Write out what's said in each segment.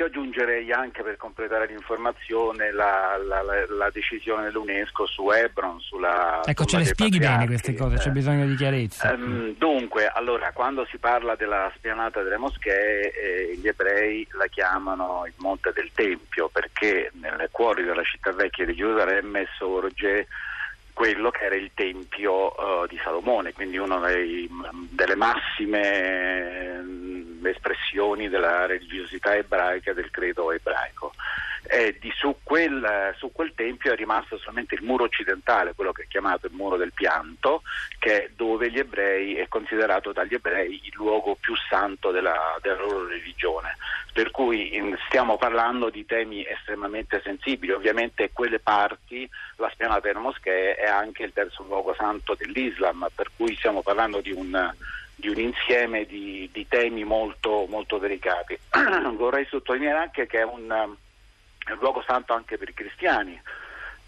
Io aggiungerei anche per completare l'informazione la, la, la, la decisione dell'UNESCO su Hebron, sulla... Ecco, ce le spieghi bene queste cose, c'è bisogno di chiarezza. Um, dunque, allora, quando si parla della spianata delle moschee, eh, gli ebrei la chiamano il Monte del Tempio, perché nel cuore della città vecchia di Gerusalemme sorge quello che era il Tempio uh, di Salomone, quindi una delle massime le espressioni della religiosità ebraica, del credo ebraico. Eh, di, su, quel, su, quel, tempio è rimasto solamente il muro occidentale, quello che è chiamato il muro del pianto, che dove gli ebrei è considerato dagli ebrei il luogo più santo della, della loro religione. Per cui in, stiamo parlando di temi estremamente sensibili. Ovviamente quelle parti, la spianata delle moschee, è anche il terzo luogo santo dell'Islam, per cui stiamo parlando di un di un insieme di, di temi molto, molto, delicati. Vorrei sottolineare anche che è un, è un, luogo santo anche per i cristiani,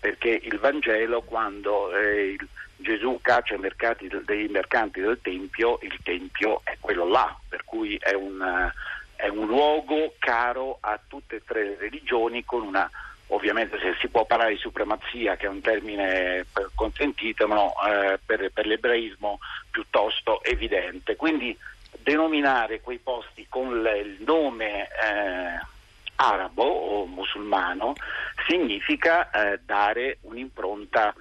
perché il Vangelo, quando eh, il, Gesù caccia i mercati, dei mercanti del Tempio, il Tempio è quello là, per cui è un, è un luogo caro a tutte e tre le religioni con una ovviamente se si può parlare di supremazia, che è un termine consentito, no, eh, per, per, l'ebraismo piuttosto evidente. Quindi denominare quei posti con il nome eh, arabo o musulmano significa eh, dare un'impronta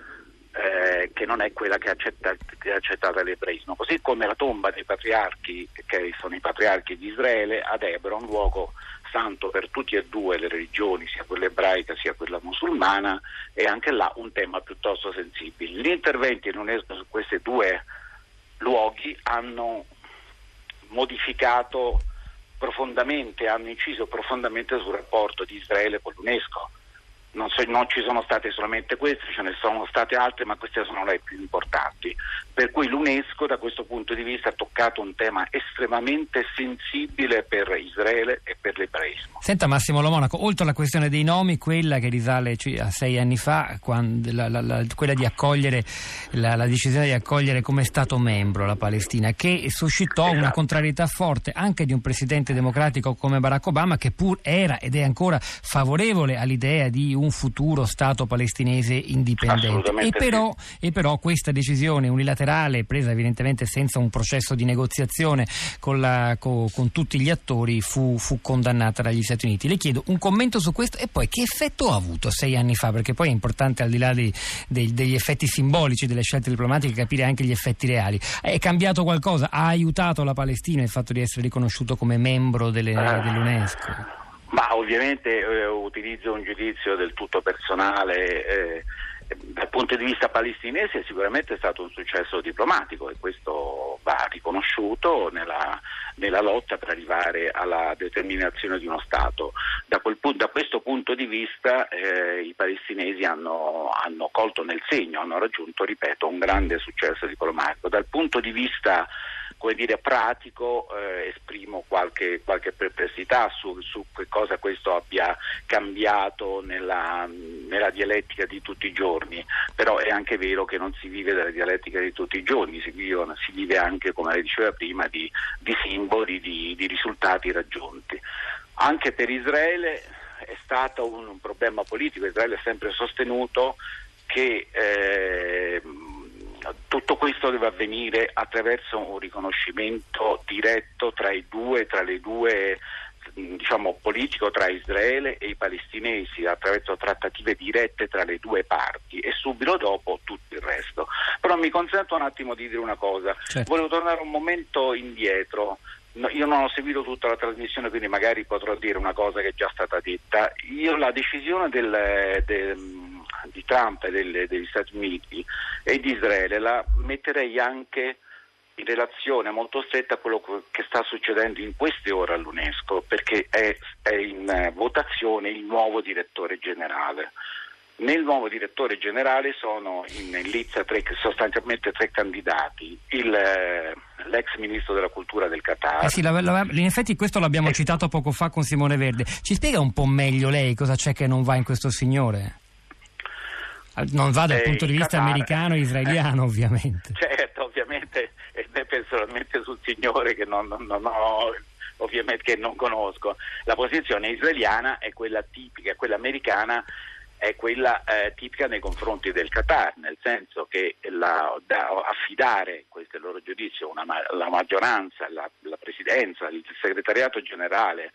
eh, che non è quella che, accetta, è accettata l'ebraismo, così come la tomba dei patriarchi, che sono i patriarchi di Israele, ad Hebron, luogo santo per tutte e due le religioni, sia quella ebraica sia quella musulmana, è anche là un tema piuttosto sensibile. Gli interventi dell'UNESCO su questi due luoghi hanno modificato profondamente, hanno inciso profondamente sul rapporto di Israele con l'UNESCO non, so, non, ci sono state solamente queste, ce ne sono state altre, ma queste sono le più importanti. Per cui l'UNESCO da questo punto di vista ha toccato un tema estremamente sensibile per Israele e per l'ebraismo. Senta Massimo Lomonaco, oltre alla questione dei nomi, quella che risale a sei anni fa, quando, la, la, la, quella di accogliere, la, decisione di accogliere come Stato membro la Palestina, che suscitò esatto. una contrarietà forte anche di un presidente democratico come Barack Obama, che pur era ed è ancora favorevole all'idea di un futuro Stato palestinese indipendente. E però, sì. e però, questa decisione unilaterale, presa evidentemente senza un processo di negoziazione con, la, con, con tutti gli attori, fu, fu, condannata dagli Stati Uniti. Le chiedo un commento su questo e poi che effetto ha avuto sei anni fa, perché poi è importante al di là di, dei, degli effetti simbolici delle scelte diplomatiche capire anche gli effetti reali. È cambiato qualcosa? Ha aiutato la Palestina il fatto di essere riconosciuto come membro delle, ah. dell'UNESCO? Ma ovviamente eh, utilizzo un giudizio del tutto personale. Eh, dal punto di vista palestinese sicuramente è stato un successo diplomatico e questo va riconosciuto nella, nella lotta per arrivare alla determinazione di uno Stato. Da, quel, da questo punto di vista eh, i palestinesi hanno, hanno, colto nel segno, hanno raggiunto, ripeto, un grande successo diplomatico. Dal punto di vista come dire, pratico eh, esprimo qualche, qualche perplessità su, su, che cosa questo abbia cambiato nella, nella, dialettica di tutti i giorni, però è anche vero che non si vive della dialettica di tutti i giorni, si vive, si vive anche, come lei diceva prima, di, di simboli, di, di, risultati raggiunti. Anche per Israele è stato un, un problema politico, Israele ha sempre sostenuto che eh, deve avvenire attraverso un riconoscimento diretto tra i due, tra le due diciamo, politico tra Israele e i palestinesi attraverso trattative dirette tra le due parti e subito dopo tutto il resto. Però mi consento un attimo di dire una cosa, certo. volevo tornare un momento indietro. No, io non ho seguito tutta la trasmissione, quindi magari potrò dire una cosa che è già stata detta. Io la decisione del, del di Trump e delle, degli Stati Uniti e di Israele la metterei anche in relazione molto stretta a quello che sta succedendo in queste ore all'UNESCO, perché è, è in votazione il nuovo direttore generale. Nel nuovo direttore generale sono in lizza tre, sostanzialmente tre candidati, Il, l'ex ministro della cultura del Qatar. Eh sì, la, la, in effetti questo l'abbiamo eh. citato poco fa con Simone Verde. Ci spiega un po' meglio lei cosa c'è che non va in questo signore? Non va dal eh, punto di vista Qatar, americano e israeliano, eh, ovviamente. Certo, ovviamente, e me personalmente sul signore che non, non, non ho ovviamente che non conosco. La posizione israeliana è quella tipica, quella americana è quella eh, tipica nei confronti del Qatar, nel senso che la, da, affidare, questo è il loro giudizio, una, la maggioranza, la, la presidenza, il segretariato generale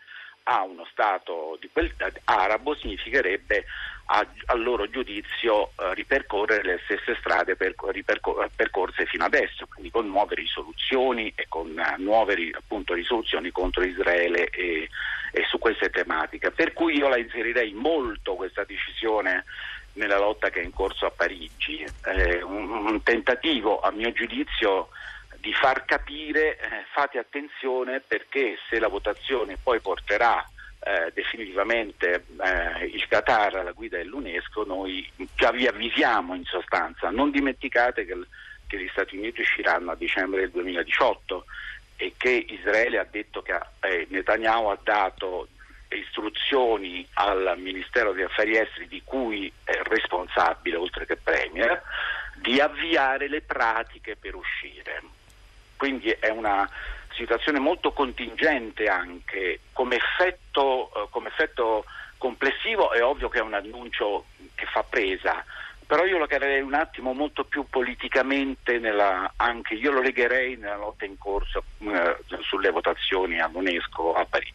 a uno Stato quel, arabo significherebbe a, a loro giudizio eh, ripercorrere le stesse strade per, ripercor- percorse fino adesso, quindi con nuove risoluzioni e con uh, nuove appunto, risoluzioni contro Israele e, e, su queste tematiche. Per cui io la inserirei molto questa decisione nella lotta che è in corso a Parigi, eh, un, un tentativo a mio giudizio di far capire, eh, fate attenzione perché se la votazione poi porterà eh, definitivamente eh, il Qatar alla guida dell'UNESCO, noi già vi avvisiamo in sostanza. Non dimenticate che, che gli Stati Uniti usciranno a dicembre del 2018 e che Israele ha detto che eh, Netanyahu ha dato istruzioni al Ministero degli Affari Esteri di cui è responsabile, oltre che Premier, di avviare le pratiche per uscire. Quindi è una situazione molto contingente anche come effetto, eh, come effetto complessivo è ovvio che è un annuncio che fa presa, però io lo chiamerei un attimo molto più politicamente, nella, anche io lo legherei nella lotta in corso eh, sulle votazioni all'UNESCO a Parigi.